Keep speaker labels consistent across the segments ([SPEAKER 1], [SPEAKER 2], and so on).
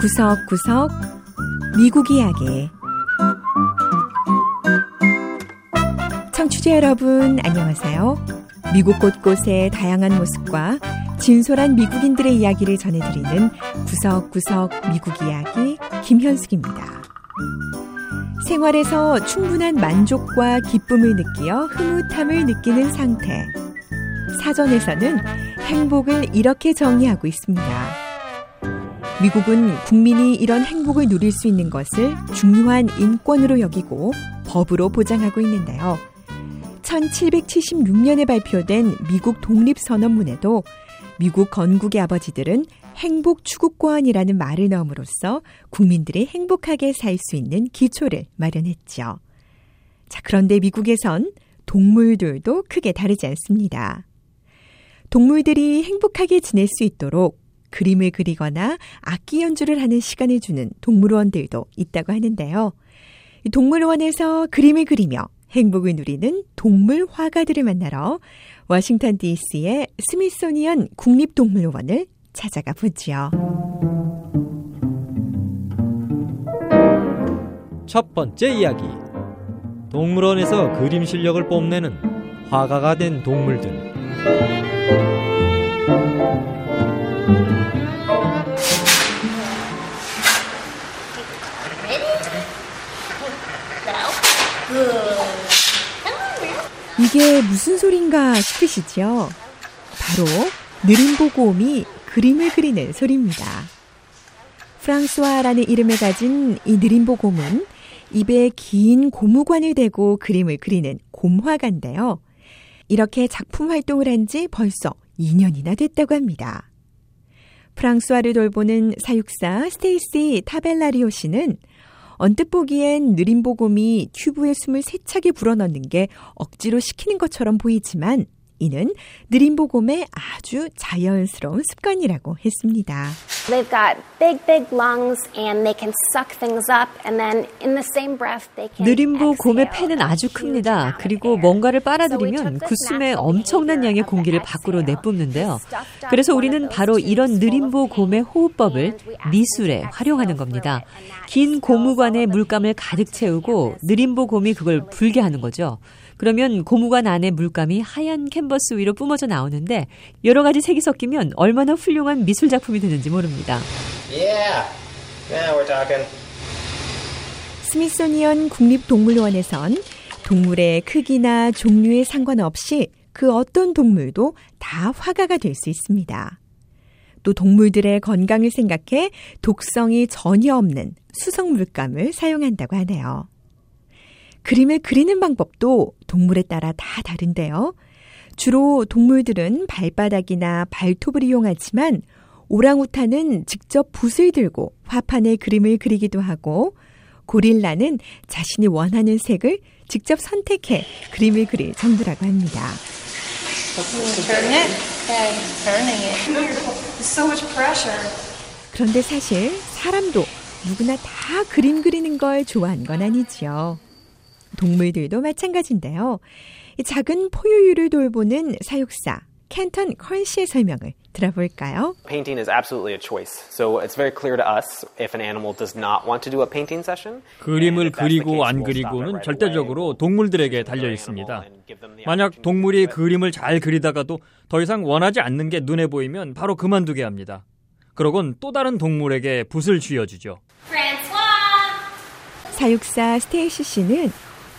[SPEAKER 1] 구석구석 미국 이야기 청취자 여러분 안녕하세요. 미국 곳곳의 다양한 모습과 진솔한 미국인들의 이야기를 전해드리는 구석구석 미국 이야기 김현숙입니다. 생활에서 충분한 만족과 기쁨을 느끼어 흐뭇함을 느끼는 상태. 사전에서는 행복을 이렇게 정의하고 있습니다. 미국은 국민이 이런 행복을 누릴 수 있는 것을 중요한 인권으로 여기고 법으로 보장하고 있는데요. 1776년에 발표된 미국 독립선언문에도 미국 건국의 아버지들은 행복 추구권이라는 말을 넣음으로써 국민들이 행복하게 살 수 있는 기초를 마련했죠. 자, 그런데 미국에선 동물들도 크게 다르지 않습니다. 동물들이 행복하게 지낼 수 있도록 그림을 그리거나 악기 연주를 하는 시간을 주는 동물원들도 있다고 하는데요. 동물원에서 그림을 그리며 행복을 누리는 동물 화가들을 만나러 워싱턴 DC의 스미소니언 국립동물원을 찾아가 보지요.
[SPEAKER 2] 첫 번째 이야기. 동물원에서 그림 실력을 뽐내는 화가가 된 동물들.
[SPEAKER 1] 이게 무슨 소린가 싶으시죠? 바로 느림보고음이 그림을 그리는 소리입니다. 프랑스와라는 이름을 가진 이 느림보곰은 입에 긴 고무관을 대고 그림을 그리는 곰화가인데요. 이렇게 작품 활동을 한 지 벌써 2년이나 됐다고 합니다. 프랑스화를 돌보는 사육사 스테이시 타벨라리오 씨는 언뜻 보기엔 느림보곰이 튜브에 숨을 세차게 불어넣는 게 억지로 시키는 것처럼 보이지만 이는 느림보곰의 아주 자연스러운 습관이라고 했습니다.
[SPEAKER 3] They've got big, big lungs and they can suck things up and then in the same breath they can
[SPEAKER 4] 느림보 곰의 폐는 아주 큽니다. 그리고. 뭔가를 빨아들이면 그 숨에 엄청난 양의 공기를 밖으로. 내뿜는데요. 그래서 우리는 바로 이런 느림보 곰의 호흡법을 미술에 활용하는 겁니다. 긴 고무관에 물감을 가득 채우고. 느림보 곰이 그걸 불게 하는 거죠. 그러면 고무관 안에 물감이 하얀 캔버스 위로 뿜어져 나오는데 여러 가지 색이 섞이면 얼마나 훌륭한 미술 작품이 되는지 모릅니다.
[SPEAKER 5] Yeah. Now we're talking.
[SPEAKER 1] 스미소니언 국립동물원에선 동물의 크기나 종류에 상관없이 그 어떤 동물도 다 화가가 될 수 있습니다. 또 동물들의 건강을 생각해 독성이 전혀 없는 수성 물감을 사용한다고 하네요. 그림을 그리는 방법도 동물에 따라 다 다른데요. 주로 동물들은 발바닥이나 발톱을 이용하지만 오랑우탄은 직접 붓을 들고 화판에 그림을 그리기도 하고 고릴라는 자신이 원하는 색을 직접 선택해 그림을 그릴 정도라고 합니다. 그런데 사실 사람도 누구나 다 그림 그리는 걸 좋아하는 건 아니지요. 동물들도 마찬가지인데요. 이 작은 포유류를 돌보는 사육사 켄턴 컬 씨의 설명을 들어볼까요?
[SPEAKER 6] Painting is absolutely a choice. So it's very clear to us if an animal does not want to do a painting session.
[SPEAKER 2] 그림을 그리고 안 그리고는 절대적으로. 동물들에게 달려 있습니다. 만약 동물이. 그림을 잘 그리다가도 더 이상 원하지 않는 게 눈에 보이면 바로 그만두게 합니다. 그러곤 또 다른 동물에게 붓을 쥐어주죠.
[SPEAKER 1] 사육사 스테이시 씨는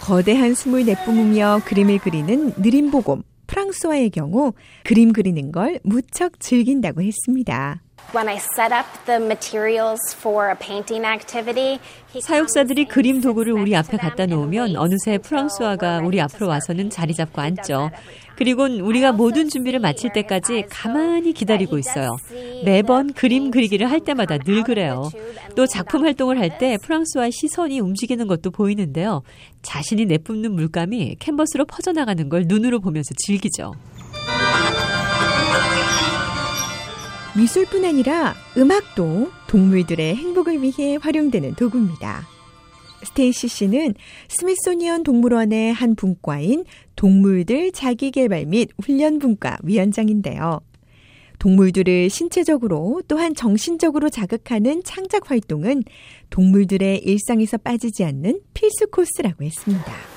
[SPEAKER 1] 거대한 숨을 내뿜으며 그림을 그리는 느림보곰 프랑스와의 경우 그림 그리는 걸 무척 즐긴다고 했습니다.
[SPEAKER 3] When I set up the materials for a painting activity, he
[SPEAKER 4] 사육사들이 그림 도구를 우리 앞에 갖다 놓으면 어느새
[SPEAKER 3] we're
[SPEAKER 4] 우리 앞으로 와서는 자리. 잡고 앉죠. 그리곤 우리가 모든 준비를 마칠 때까지 가만히 기다리고 있어요. 매번 그림 그리기를 할 때마다 늘 그래요. 또 작품 활동을 할 때 프랑스와 시선이 움직이는 것도 보이는데요. 자신이 내뿜는 물감이 캔버스로 퍼져나가는 걸 눈으로 보면서 즐기죠.
[SPEAKER 1] 미술뿐 아니라 음악도 동물들의 행복을 위해 활용되는 도구입니다. 스테이시 씨는 스미소니언 동물원의 한 분과인 동물들 자기개발 및 훈련 분과 위원장인데요. 동물들을 신체적으로 또한 정신적으로 자극하는 창작 활동은 동물들의 일상에서 빠지지 않는 필수 코스라고 했습니다.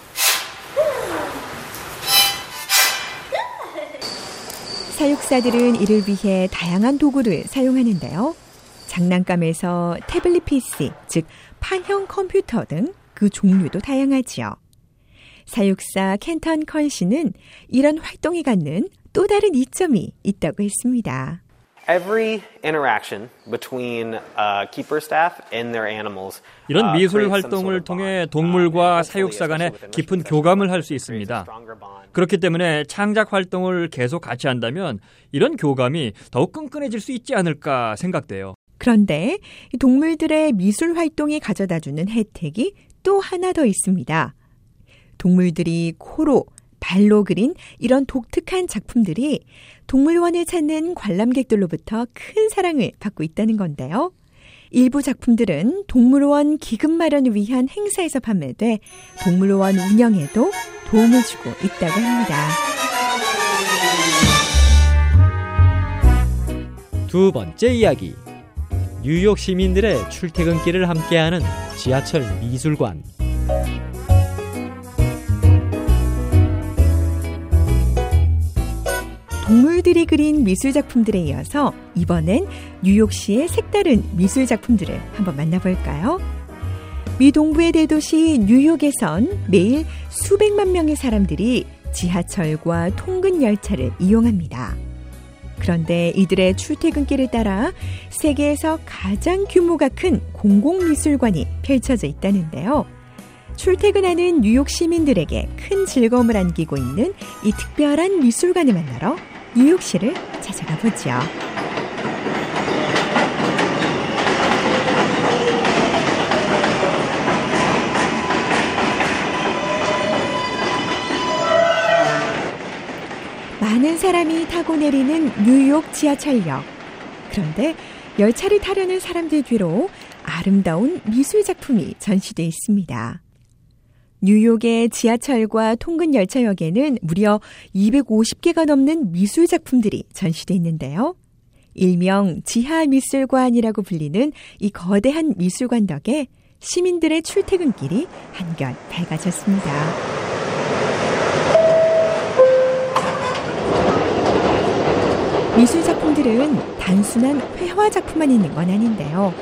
[SPEAKER 1] 사육사들은 이를 위해 다양한 도구를 사용하는데요. 장난감에서 태블릿 PC, 즉 판형 컴퓨터 등 그 종류도 다양하지요. 사육사 켄턴 컨 씨는 이런 활동이 갖는 또 다른 이점이 있다고 했습니다.
[SPEAKER 6] Every interaction between uh, keeper staff and their animals
[SPEAKER 2] 이런
[SPEAKER 6] uh,
[SPEAKER 2] 미술 활동을 통해. 동물과
[SPEAKER 6] Uh,
[SPEAKER 2] 사육사
[SPEAKER 6] within
[SPEAKER 2] 깊은 교감을 할 수 있습니다.
[SPEAKER 6] stronger bond.
[SPEAKER 2] 그렇기 때문에 창작 활동을 계속 같이 한다면 이런 교감이 더욱 끈끈해질 수 있지 않을까 생각돼요.
[SPEAKER 1] 그런데 이 동물들의 미술 활동이 가져다 주는 혜택이 또 하나 더 있습니다. 동물들이 코로, 발로 그린 이런 독특한 작품들이 동물원을 찾는 관람객들로부터 큰 사랑을 받고 있다는 건데요. 일부 작품들은 동물원 기금 마련을 위한 행사에서 판매돼 동물원 운영에도 도움을 주고 있다고 합니다.
[SPEAKER 7] 두 번째 이야기. 뉴욕 시민들의 출퇴근길을 함께하는 지하철 미술관.
[SPEAKER 1] 동물들이 그린 미술 작품들에 이어서 이번엔 뉴욕시의 색다른 미술 작품들을 한번 만나볼까요? 미 동부의 대도시 뉴욕에선 매일 수백만 명의 사람들이 지하철과 통근 열차를 이용합니다. 그런데 이들의 출퇴근길을 따라 세계에서 가장 규모가 큰 공공미술관이 펼쳐져 있다는데요. 출퇴근하는 뉴욕 시민들에게 큰 즐거움을 안기고 있는 이 특별한 미술관을 만나러 뉴욕시를 찾아가 보죠. 많은 사람이 타고 내리는 뉴욕 지하철역. 그런데 열차를 타려는 사람들 뒤로 아름다운 미술 작품이 전시돼 있습니다. 뉴욕의 지하철과 통근 열차역에는 무려 250개가 넘는 미술 작품들이 전시돼 있는데요. 일명 지하 미술관이라고 불리는 이 거대한 미술관 덕에 시민들의 출퇴근길이 한결 밝아졌습니다. 미술 작품들은 단순한 회화 작품만 있는 건 아닌데요.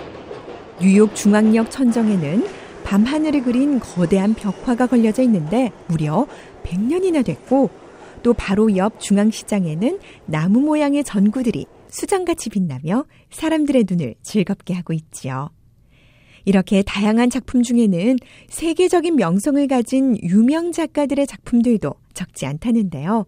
[SPEAKER 1] 뉴욕 중앙역 천정에는 밤하늘을 그린 거대한 벽화가 걸려져 있는데 무려 100년이나 됐고 또 바로 옆 중앙시장에는 나무 모양의 전구들이 수정같이 빛나며 사람들의 눈을 즐겁게 하고 있지요. 이렇게 다양한 작품 중에는 세계적인 명성을 가진 유명 작가들의 작품들도 적지 않다는데요.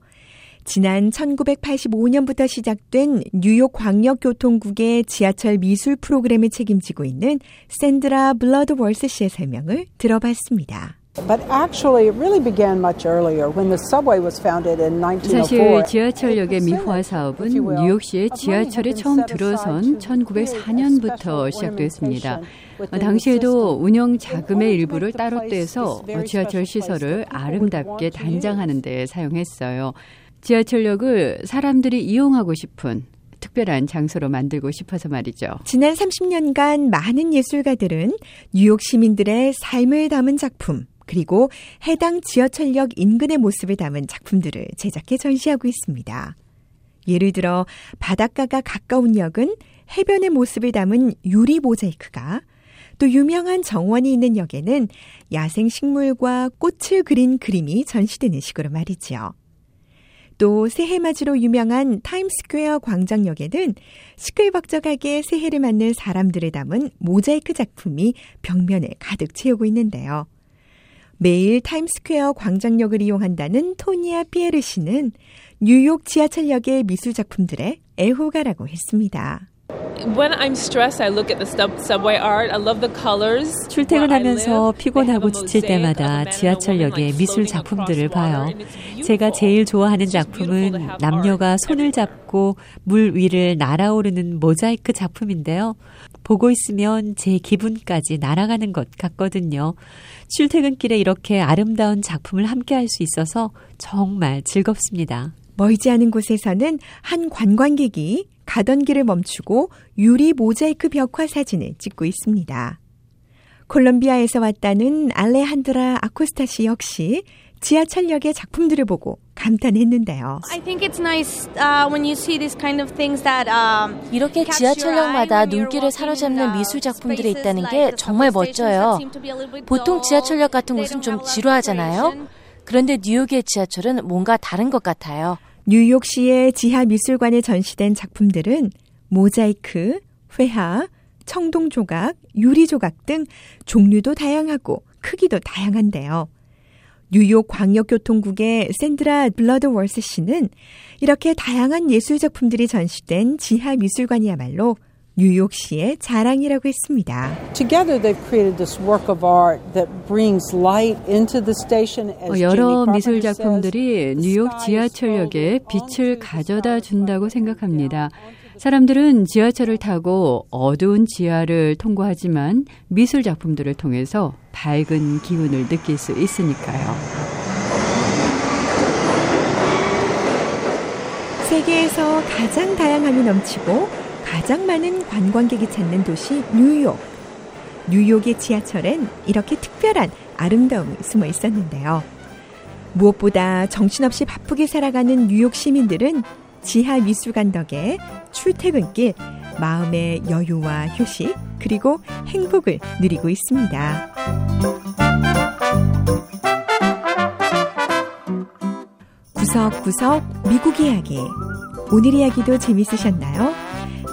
[SPEAKER 1] 지난 1985년부터 시작된 뉴욕 광역교통국의 지하철 미술 프로그램을 책임지고 있는 샌드라 블러드월스 씨의 설명을 들어봤습니다.
[SPEAKER 8] But actually, it really began much earlier when the subway was founded in 1904.
[SPEAKER 4] 사실 지하철역의 미화 사업은 뉴욕시의 지하철에 처음 들어선 1904년부터 시작됐습니다. 당시에도 운영 자금의 일부를 따로 떼서 지하철 시설을 아름답게 단장하는 데 사용했어요. 지하철역을 사람들이 이용하고 싶은 특별한 장소로 만들고 싶어서 말이죠.
[SPEAKER 1] 지난 30년간 많은 예술가들은 뉴욕 시민들의 삶을 담은 작품, 그리고 해당 지하철역 인근의 모습을 담은 작품들을 제작해 전시하고 있습니다. 예를 들어 바닷가가 가까운 역은 해변의 모습을 담은 유리 모자이크가 또 유명한 정원이 있는 역에는 야생 식물과 꽃을 그린 그림이 전시되는 식으로 말이지요. 또 새해 맞이로 유명한 타임스퀘어 광장역에는 시끌벅적하게 새해를 맞는 사람들을 담은 모자이크 작품이 벽면을 가득 채우고 있는데요. 매일 타임스퀘어 광장역을 이용한다는 토니아 피에르 씨는 뉴욕 지하철역의 미술 작품들의 애호가라고 했습니다.
[SPEAKER 9] When I'm stressed, I look at the sub- subway art. I love the colors.
[SPEAKER 4] 출퇴근하면서 피곤하고 지칠 때마다 지하철역의 미술 작품들을 봐요. 제가 제일 좋아하는 작품은 남녀가 손을 잡고 물 위를 날아오르는 모자이크 작품인데요. 보고 있으면 제 기분까지 날아가는 것 같거든요. 출퇴근길에 이렇게 아름다운 작품을 함께 할 수 있어서 정말 즐겁습니다.
[SPEAKER 1] 멀지 않은 곳에서는 한 관광객이 가던 길을 멈추고 유리 모자이크 벽화 사진을 찍고 있습니다. 콜롬비아에서 왔다는 알레한드라 아코스타 씨 역시 지하철역의 작품들을 보고 감탄했는데요.
[SPEAKER 10] Nice uh, kind of that um,
[SPEAKER 11] 이렇게 지하철역마다 눈길을 사로잡는 미술 작품들이 있다는 게 정말 멋져요. 보통 지하철역 같은 곳은 좀 지루하잖아요. 그런데 뉴욕의 지하철은 뭔가 다른 것 같아요.
[SPEAKER 1] 뉴욕시의 지하 미술관에 전시된 작품들은 모자이크, 회화, 청동 조각, 유리 조각 등 종류도 다양하고 크기도 다양한데요. 뉴욕 광역교통국의 샌드라 블러드월스 씨는 이렇게 다양한 예술 작품들이 전시된 지하 미술관이야말로 뉴욕시의 자랑이라고 했습니다.
[SPEAKER 8] Together they've created this work of art that brings light into the station as
[SPEAKER 12] 여러 미술 작품들이 뉴욕 지하철역에 빛을 가져다 준다고 생각합니다. 사람들은 지하철을 타고 어두운 지하를 통과하지만 미술 작품들을 통해서 밝은 기운을 느낄 수 있으니까요.
[SPEAKER 1] 세계에서 가장 다양함이 넘치고 가장 많은 관광객이 찾는 도시 뉴욕. 뉴욕의 지하철엔 이렇게 특별한 아름다움이 숨어 있었는데요. 무엇보다 정신없이 바쁘게 살아가는 뉴욕 시민들은 지하 미술관 덕에 출퇴근길 마음의 여유와 휴식 그리고 행복을 누리고 있습니다. 구석구석 미국 이야기. 오늘 이야기도 재밌으셨나요?